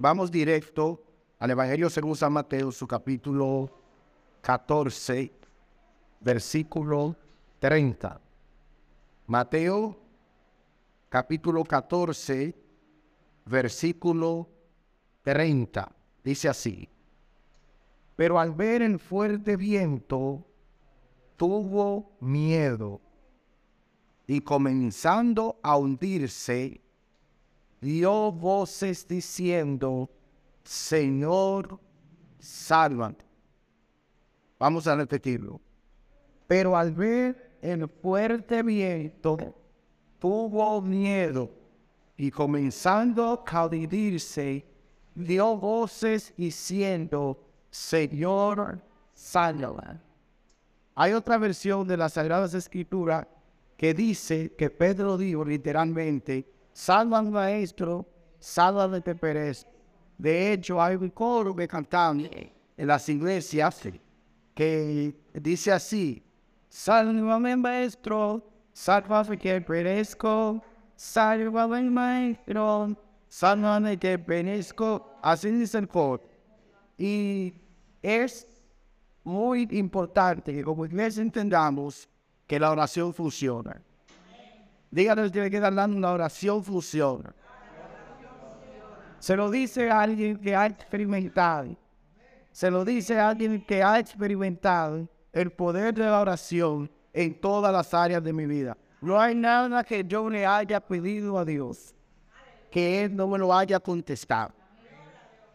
vamos directo al Evangelio según San Mateo, su capítulo 14, versículo 30. Mateo, capítulo 14, versículo 30. Dice así. Pero al ver el fuerte viento, tuvo miedo y comenzando a hundirse, dio voces diciendo, Señor, sálvame. Vamos a repetirlo. Pero al ver el fuerte viento, tuvo miedo y comenzando a hundirse, dio voces diciendo, Señor, sálvame. Hay otra versión de las Sagradas Escrituras que dice que Pedro dijo literalmente, salvan maestro, sálvame de perez. De hecho, hay un coro que cantan en las iglesias que dice así, sálvame maestro, sálvame que perezco, sálvame maestro, sálvame que perezco. Así dice el coro. Y es muy importante que como iglesia entendamos que la oración funciona. Díganos que queda dando una oración funciona. Se lo dice a alguien que ha experimentado. Se lo dice a alguien que ha experimentado el poder de la oración en todas las áreas de mi vida. No hay nada que yo le haya pedido a Dios que Él no me lo haya contestado.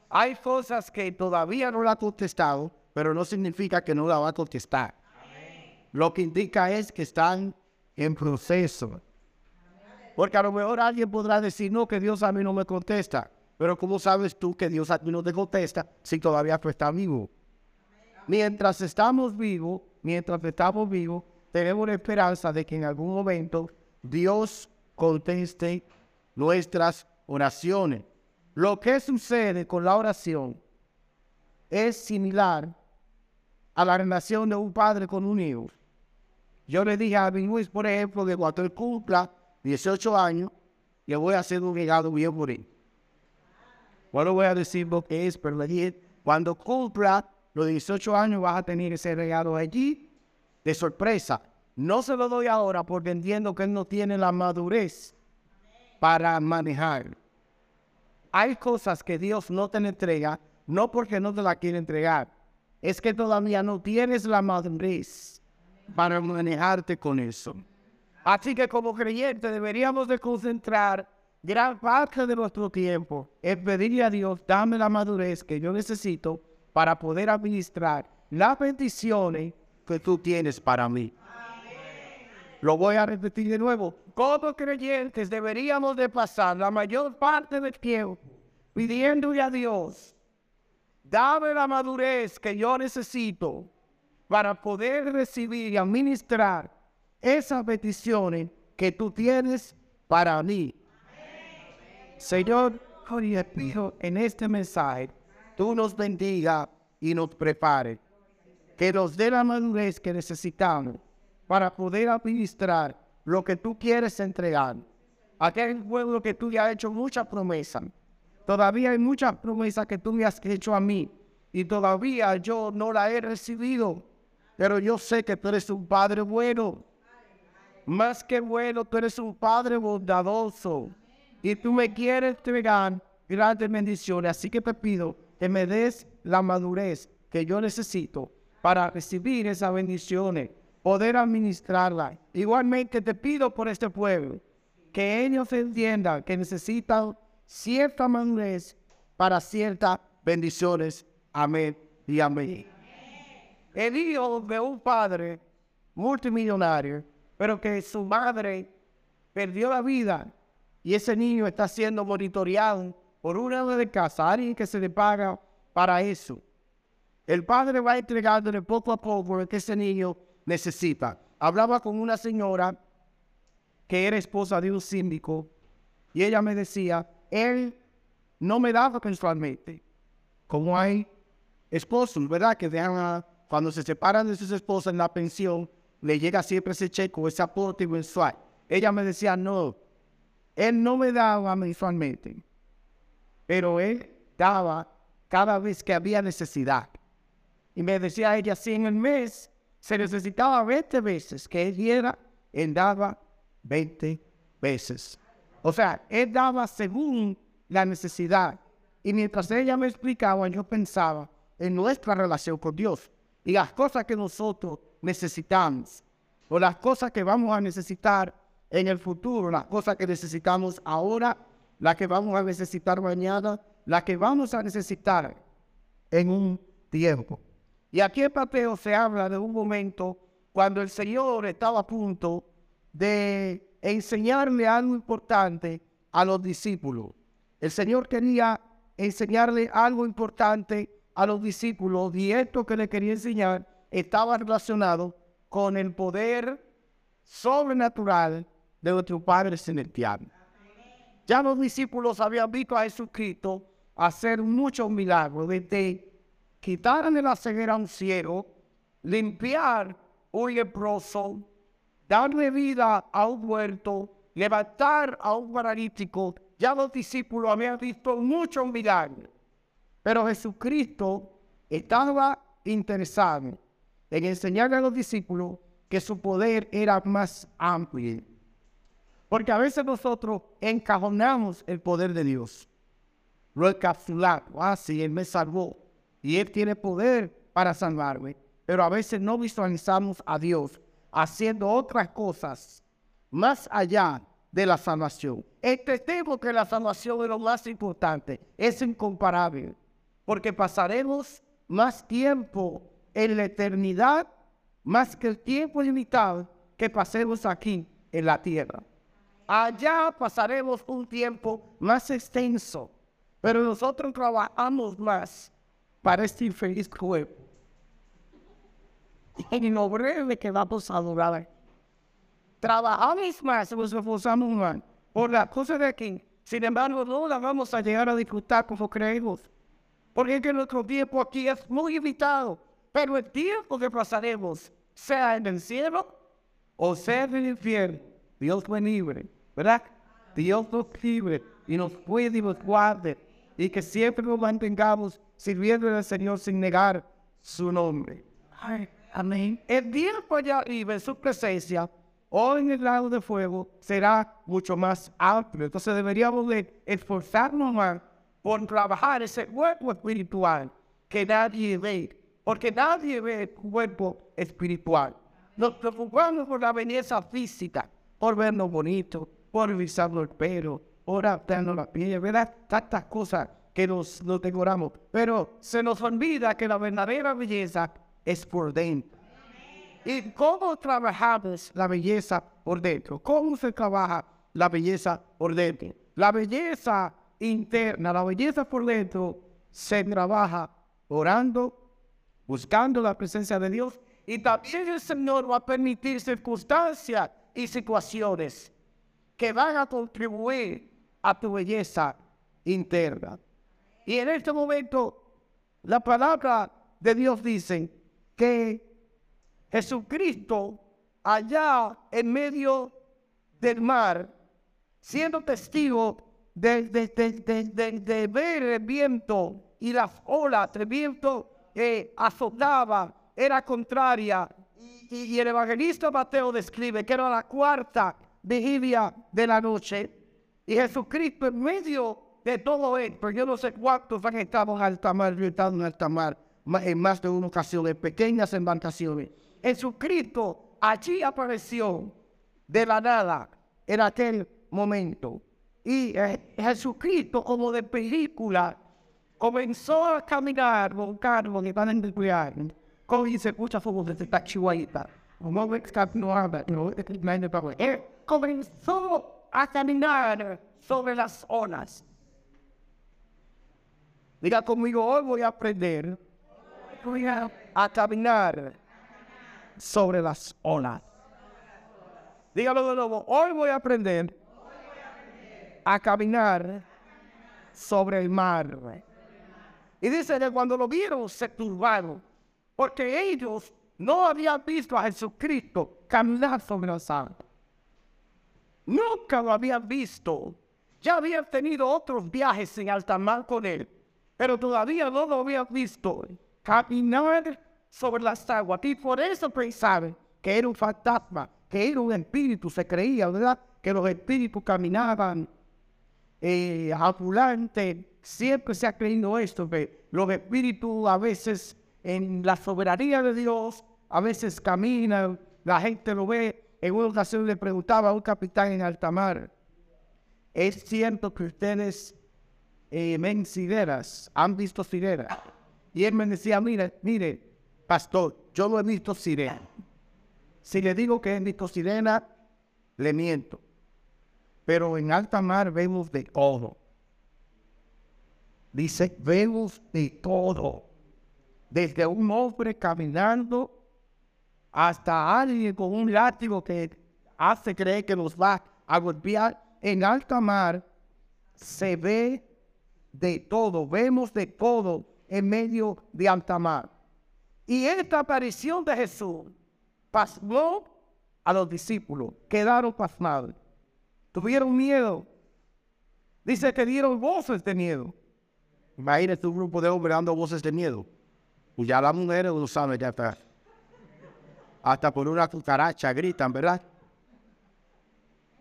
Hay cosas que todavía no la ha contestado, pero no significa que no la va a contestar. Lo que indica es que están en proceso. Porque a lo mejor alguien podrá decir, no, que Dios a mí no me contesta. Pero ¿cómo sabes tú que Dios a ti no te contesta si todavía tú estás vivo? Mientras estamos vivos, mientras estamos vivos, tenemos la esperanza de que en algún momento Dios conteste nuestras oraciones. Lo que sucede con la oración es similar a la relación de un padre con un hijo. Yo le dije a mi Luis, por ejemplo, que cuando él cumpla 18 años, le voy a hacer un regalo bien por él. No voy a decir lo es, pero dije, cuando cumpla los 18 años vas a tener ese regalo allí de sorpresa. No se lo doy ahora porque entiendo que él no tiene la madurez para manejar. Hay cosas que Dios no te entrega, no porque no te la quiere entregar, es que todavía no tienes la madurez para manejarte con eso. Así que como creyentes deberíamos de concentrar gran parte de nuestro tiempo en pedirle a Dios, dame la madurez que yo necesito para poder administrar las bendiciones que tú tienes para mí. Lo voy a repetir de nuevo. Como creyentes deberíamos de pasar la mayor parte del tiempo pidiéndole a Dios Dame la madurez que yo necesito para poder recibir y administrar esas peticiones que tú tienes para mí. Señor, en este mensaje, tú nos bendiga y nos prepare. Que nos dé la madurez que necesitamos para poder administrar lo que tú quieres entregar. Aquel pueblo que tú ya has hecho muchas promesas Todavía hay muchas promesas que tú me has hecho a mí y todavía yo no la he recibido. Pero yo sé que tú eres un Padre bueno. Más que bueno, tú eres un Padre bondadoso. Y tú me quieres entregar grandes bendiciones. Así que te pido que me des la madurez que yo necesito para recibir esas bendiciones, poder administrarla. Igualmente te pido por este pueblo que ellos entiendan que necesitan cierta madurez para ciertas bendiciones. Amén y amén. El hijo de un padre multimillonario, pero que su madre perdió la vida y ese niño está siendo monitoreado por una de casa, alguien que se le paga para eso. El padre va entregándole poco a poco lo que ese niño necesita. Hablaba con una señora que era esposa de un síndico y ella me decía él no me daba mensualmente. Como hay esposos, ¿verdad? Que dejan cuando se separan de sus esposas en la pensión, le llega siempre ese cheque o ese aporte mensual. Ella me decía, no, él no me daba mensualmente, pero él daba cada vez que había necesidad. Y me decía ella, si en el mes se necesitaba 20 veces que él diera, él daba 20 veces. O sea, él daba según la necesidad. Y mientras ella me explicaba, yo pensaba en nuestra relación con Dios y las cosas que nosotros necesitamos, o las cosas que vamos a necesitar en el futuro, las cosas que necesitamos ahora, las que vamos a necesitar mañana, las que vamos a necesitar en un tiempo. Y aquí en Mateo se habla de un momento cuando el Señor estaba a punto de enseñarle algo importante a los discípulos. El Señor quería enseñarle algo importante a los discípulos y esto que le quería enseñar estaba relacionado con el poder sobrenatural de nuestro Padre Celestial. Ya los discípulos habían visto a Jesucristo hacer muchos milagros, desde quitarle la ceguera a un ciego, limpiar un leproso, darle vida a un muerto, levantar a un paralítico. Ya los discípulos habían visto muchos milagros. Pero Jesucristo estaba interesado en enseñarle a los discípulos que su poder era más amplio. Porque a veces nosotros encajonamos el poder de Dios. Lo encapsulamos. Ah, sí, Él me salvó. Y Él tiene poder para salvarme. Pero a veces no visualizamos a Dios haciendo otras cosas más allá de la salvación. Entendemos que la salvación es lo más importante. Es incomparable. Porque pasaremos más tiempo en la eternidad, más que el tiempo limitado que pasemos aquí en la tierra. Allá pasaremos un tiempo más extenso, pero nosotros trabajamos más para este infeliz cuerpo. Y lo breve que vamos a durar. Trabajamos más, nos esforzamos más por la cosa de aquí. Sin embargo, no la vamos a llegar a disfrutar como creemos. Porque es que nuestro tiempo aquí es muy limitado. Pero el tiempo que pasaremos, sea en el cielo o sea en el infierno, Dios me libre, ¿verdad? Dios nos libre y nos cuide y nos guarde. Y que siempre nos mantengamos sirviendo al Señor sin negar su nombre. amén. El tiempo allá arriba en su presencia o en el lado de fuego será mucho más amplio. Entonces deberíamos de esforzarnos más por trabajar ese cuerpo espiritual que nadie ve, porque nadie ve el cuerpo espiritual. Nos preocupamos por la belleza física, por vernos bonito, por revisarnos el pelo, por adaptarnos la piel, ¿verdad? Tantas cosas que nos, nos decoramos. Pero se nos olvida que la verdadera belleza es por dentro. ¿Y cómo trabajamos la belleza por dentro? ¿Cómo se trabaja la belleza por dentro? La belleza interna, la belleza por dentro, se trabaja orando, buscando la presencia de Dios. Y también el Señor va a permitir circunstancias y situaciones que van a contribuir a tu belleza interna. Y en este momento, la palabra de Dios dice que Jesucristo, allá en medio del mar, siendo testigo de, ver el viento y las olas, el viento que azotaba, era contraria. Y, el evangelista Mateo describe que era la cuarta vigilia de la noche. Y Jesucristo en medio de todo esto, yo no sé cuántos han estado en alta mar, en alta mar, en más de una ocasión, en pequeñas embarcaciones. Jesucristo allí apareció de la nada en aquel momento. Y eh, Jesucristo, como de película, comenzó a caminar con carro que van a emplear. Como dice muchas fotos de esta chihuahua. Como Él comenzó a caminar sobre las olas. Diga conmigo, hoy voy a aprender voy a, a caminar sobre las olas. Dígalo de nuevo, hoy voy a aprender a caminar sobre el mar. Y dice que cuando lo vieron se turbaron, porque ellos no habían visto a Jesucristo caminar sobre las aguas. Nunca lo habían visto. Ya habían tenido otros viajes en alta mar con él, pero todavía no lo había visto caminar sobre las aguas. Y por eso pensaban que era un fantasma, que era un espíritu, se creía, ¿verdad? Que los espíritus caminaban eh, ambulante. Siempre se ha creído esto, que los espíritus a veces en la soberanía de Dios, a veces caminan, la gente lo ve. En una ocasión le preguntaba a un capitán en alta mar, ¿es cierto que ustedes eh, ven sirenas? ¿Han visto sirenas? Y él me decía, mire, mire, pastor, yo no he visto sirena. Si le digo que he visto sirena, le miento. Pero en alta mar vemos de todo. Dice, vemos de todo. Desde un hombre caminando hasta alguien con un látigo que hace creer que nos va a golpear. En alta mar se ve de todo, vemos de todo en medio de alta mar. Y esta aparición de Jesús pasmó a los discípulos, quedaron pasmados, tuvieron miedo. Dice que dieron voces de miedo. Imagínate un grupo de hombres dando voces de miedo. Y ya las mujeres lo saben, ya está. Hasta por una cucaracha gritan, ¿verdad?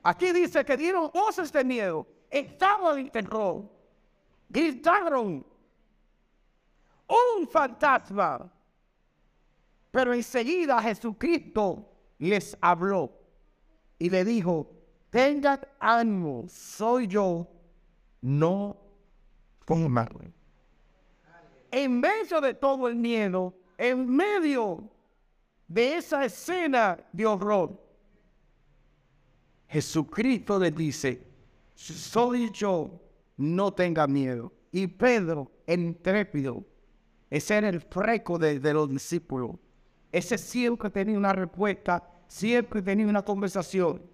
Aquí dice que dieron voces de miedo. Estaban en terror. Gritaron. Un fantasma. Pero enseguida Jesucristo les habló y le dijo, tengan ánimo, soy yo, no teman. En medio de todo el miedo, en medio de esa escena de horror, Jesucristo le dice, soy yo, no tenga miedo. Y Pedro, intrépido, ese era el freco de, de los discípulos. Ese siempre tenía una respuesta, siempre tenía una conversación.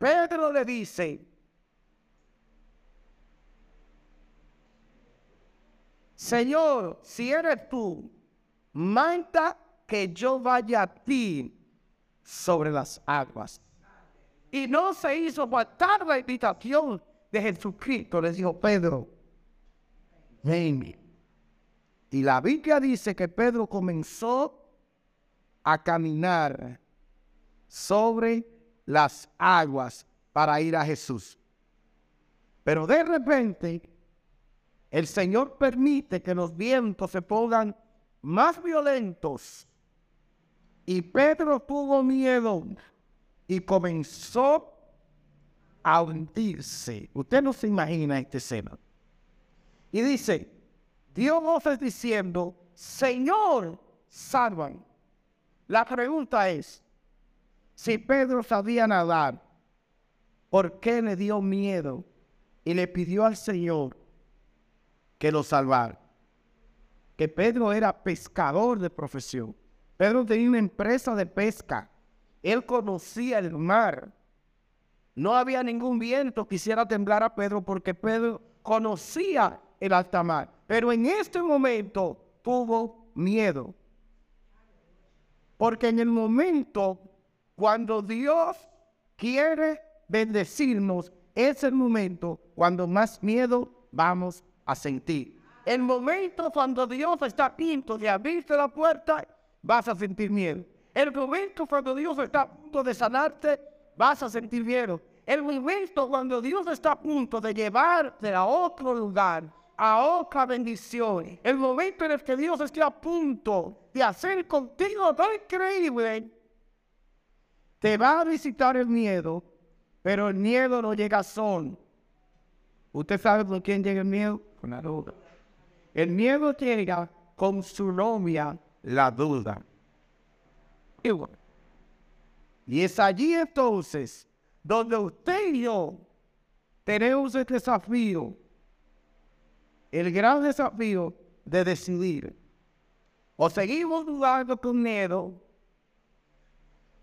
Pedro le dice, Señor, si eres tú, manda que yo vaya a ti sobre las aguas. Y no se hizo faltar la invitación de Jesucristo. Le dijo Pedro, ven. Y la Biblia dice que Pedro comenzó a caminar sobre las aguas para ir a Jesús. Pero de repente, el Señor permite que los vientos se pongan más violentos. Y Pedro tuvo miedo y comenzó a hundirse. Usted no se imagina este escena. Y dice, Dios voces diciendo, Señor, salvan. La pregunta es, si Pedro sabía nadar, ¿por qué le dio miedo y le pidió al Señor que lo salvara? Que Pedro era pescador de profesión. Pedro tenía una empresa de pesca. Él conocía el mar. No había ningún viento que hiciera temblar a Pedro porque Pedro conocía el alta mar. Pero en este momento tuvo miedo. Porque en el momento cuando Dios quiere bendecirnos, es el momento cuando más miedo vamos a sentir. El momento cuando Dios está a punto de abrirte la puerta, vas a sentir miedo. El momento cuando Dios está a punto de sanarte, vas a sentir miedo. El momento cuando Dios está a punto de llevarte a otro lugar, a otra bendición. El momento en el que Dios esté a punto de hacer contigo tan increíble, te va a visitar el miedo, pero el miedo no llega solo. ¿Usted sabe por quién llega el miedo? Con la duda. El miedo llega con su novia, la duda. Y es allí entonces donde usted y yo tenemos el desafío, el gran desafío de decidir. O seguimos dudando con miedo,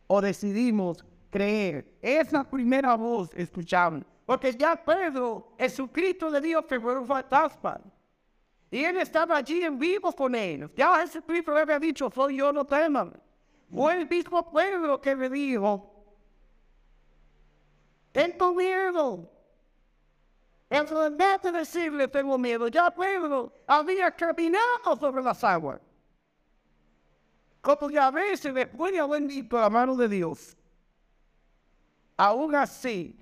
o decidimos creer. Esa primera voz escuchamos. Porque ya Pedro, Jesucristo le dijo que fue un fantasma. Y él estaba allí en vivo con ellos. Ya Jesucristo le había dicho, soy yo, no teman. Fue el mismo Pedro que me dijo, tengo miedo. En lugar de decirle tengo miedo, ya Pedro había caminado sobre las aguas. Como que a veces después de haber visto la mano de Dios, aún así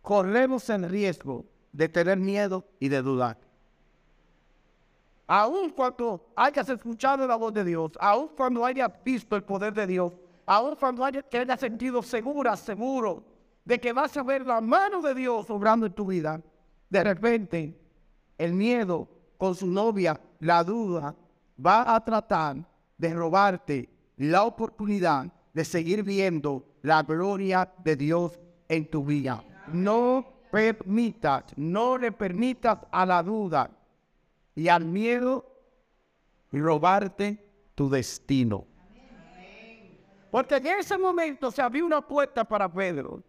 corremos el riesgo de tener miedo y de dudar. Aún cuando hayas escuchado la voz de Dios, aún cuando hayas visto el poder de Dios, aún cuando hayas, te hayas sentido segura, seguro de que vas a ver la mano de Dios obrando en tu vida, de repente el miedo con su novia, la duda, va a tratar de robarte la oportunidad de seguir viendo la gloria de Dios en tu vida. No permitas, no le permitas a la duda y al miedo robarte tu destino. Porque en ese momento se abrió una puerta para Pedro.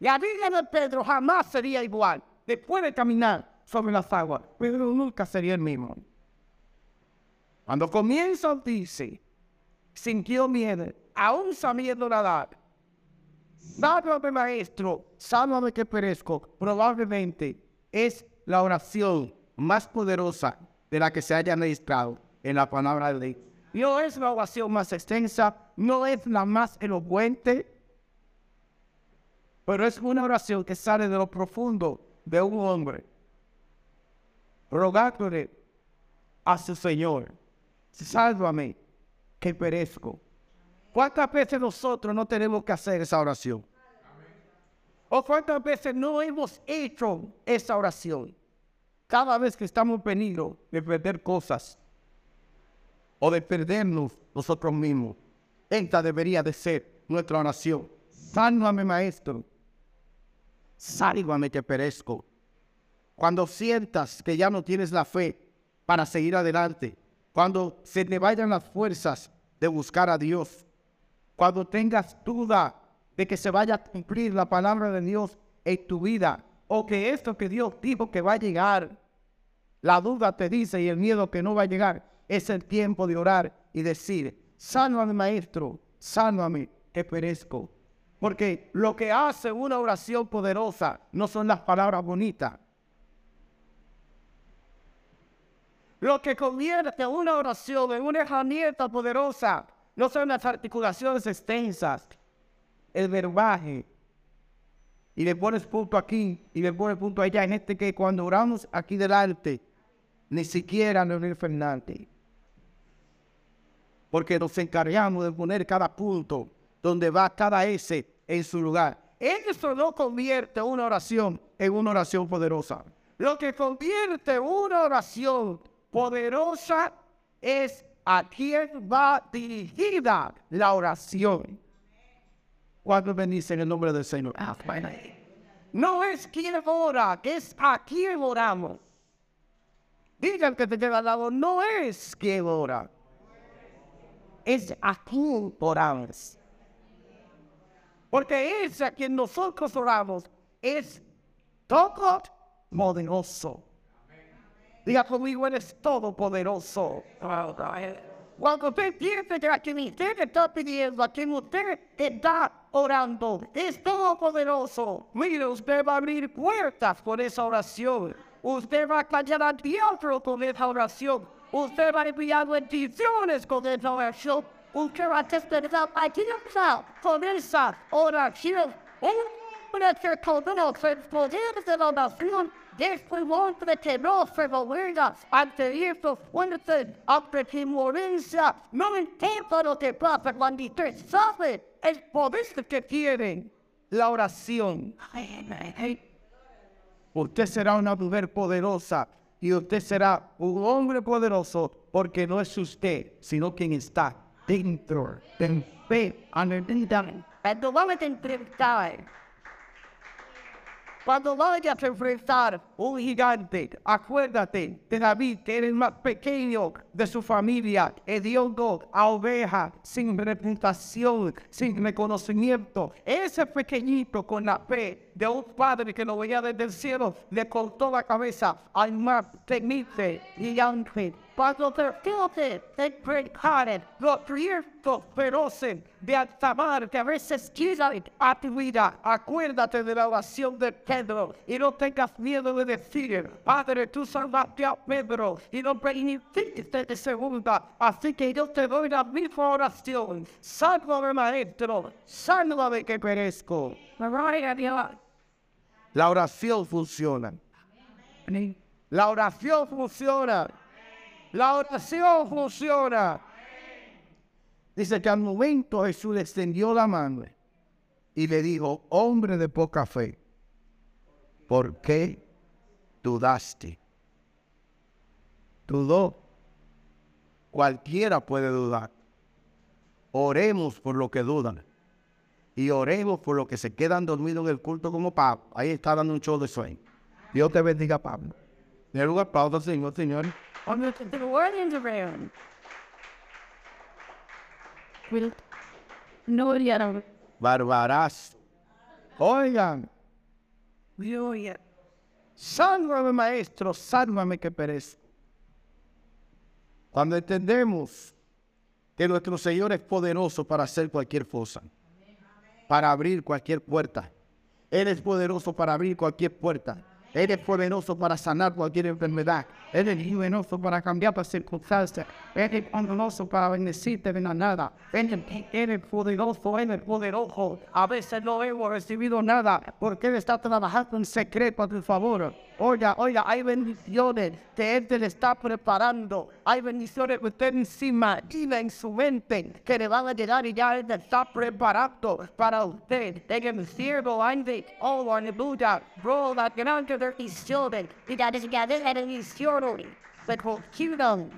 La vida de Pedro jamás sería igual después de caminar sobre las aguas. Pedro nunca sería el mismo. Cuando comienza, dice, sintió miedo, aún sabiendo nadar. Sálvame, maestro, sálvame que perezco. Probablemente es la oración más poderosa de la que se haya registrado en la palabra de Dios. No es la oración más extensa, no es la más elocuente, pero es una oración que sale de lo profundo de un hombre, rogándole a su Señor, sálvame que perezco. ¿Cuántas veces nosotros no tenemos que hacer esa oración? ¿O cuántas veces no hemos hecho esa oración? Cada vez que estamos en peligro de perder cosas o de perdernos nosotros mismos, esta debería de ser nuestra oración. Sálvame, maestro. Sálvame que perezco. Cuando sientas que ya no tienes la fe para seguir adelante, cuando se te vayan las fuerzas de buscar a Dios, cuando tengas duda de que se vaya a cumplir la palabra de Dios en tu vida, o que esto que Dios dijo que va a llegar, la duda te dice y el miedo que no va a llegar, es el tiempo de orar y decir, sálvame maestro, sálvame que perezco. Porque lo que hace una oración poderosa no son las palabras bonitas. Lo que convierte una oración en una herramienta poderosa no son las articulaciones extensas, el verbaje. Y le pones punto aquí y le pones punto allá. En este que cuando oramos aquí delante, ni siquiera Leonel Fernández. Porque nos encargamos de poner cada punto donde va cada S en su lugar. Eso no convierte una oración en una oración poderosa. Lo que convierte una oración poderosa es a quién va dirigida la oración. Cuando bendice en el nombre del Señor. No es quien ora, es a quién oramos. Digan que te queda al lado, no es quien ora. Es a quién oramos. Porque es a quien nosotros oramos es todo poderoso. Diga conmigo, eres todopoderoso. Cuando usted piensa que a quien usted está pidiendo, a quien usted está orando, es todopoderoso. Mire, usted va a abrir puertas por esa oración. Usted va a callar al diablo con esa oración. Usted va a enviar bendiciones con esa oración. Usted va a despertar a Dios con esa oración. Una circunstancia el poder de la oración después de tenor fervorida ante eso fuerte ante timorencia no entiendo lo que pasa cuando usted sabe el poder que tiene la oración. Usted será una mujer poderosa y usted será un hombre poderoso porque no es usted, sino quien está dentro del fe. Cuando vamos a enfrentar, cuando vayas a enfrentar un gigante, acuérdate de David, que era el más pequeño de su familia, hediondo a oveja, sin reputación, sin reconocimiento. Ese pequeñito con la fe de un padre que lo veía desde el cielo, le cortó la cabeza al mar temible y ángel. Cuando te predicaron los proyectos feroces de alta mar que a veces tiran a tu vida. Acuérdate de la oración de Pedro y no tengas miedo de decir, Padre, tú salvaste a Pedro y no permitiste de segunda. Así que yo te doy la misma oración. Sálvame, maestro. Sálvame que perezco. La oración funciona. La oración funciona. La oración funciona. Dice que al momento Jesús le extendió la mano y le dijo, hombre de poca fe, ¿por qué dudaste? Dudó. Cualquiera puede dudar. Oremos por lo que dudan. Y oremos por los que se quedan dormidos en el culto como Pablo. Ahí está dando un show de sueño. Dios te bendiga, Pablo. De un aplauso, Señor, Señor. Will no yet. Barbarazo. Oigan, sálvame, maestro, sálvame que perezco. Cuando entendemos que nuestro Señor es poderoso para hacer cualquier cosa, para abrir cualquier puerta. Él es poderoso para abrir cualquier puerta. Él es poderoso para sanar cualquier enfermedad. Él es poderoso para cambiar las circunstancias. Él es poderoso para bendecirte de la nada. Él es, poderoso, Él es poderoso. A veces no hemos recibido nada porque Él está trabajando en secreto a tu favor. Oiga, oiga, hay bendiciones que Él te le está preparando. Hay bendiciones que usted encima imagina en su mente que le van a llegar y ya Él te está preparando para usted. En el cielo hay de, oh, aleluya, bro, la grande bendición. Y la desgracia de bendición. Pero, quiero.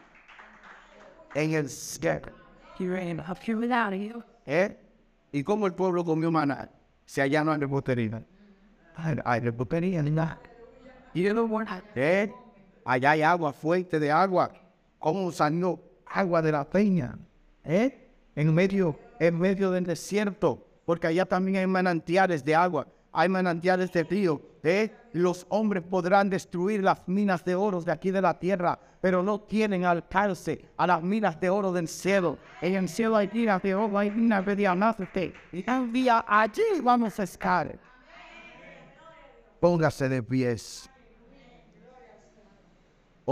En el cielo. You ran up here without you. ¿Eh? ¿Y cómo el pueblo comió maná? Si allá no hay repostería. Hay, hay repostería, nada. You know what? ¿Eh? Allá hay agua, fuente de agua. ¿Cómo salió agua de la peña? ¿Eh? En medio, en medio del desierto. Porque allá también hay manantiales de agua. Hay manantiales de río. ¿Eh? Los hombres podrán destruir las minas de oro de aquí de la tierra, pero no tienen alcance a las minas de oro del cielo. En el cielo hay minas de oro, hay minas de diamante. Y un día allí vamos a estar. Póngase de pies.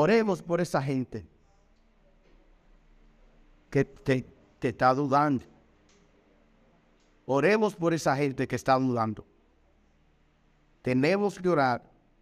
Oremos por esa gente que te, te está dudando. Oremos por esa gente que está dudando. Tenemos que orar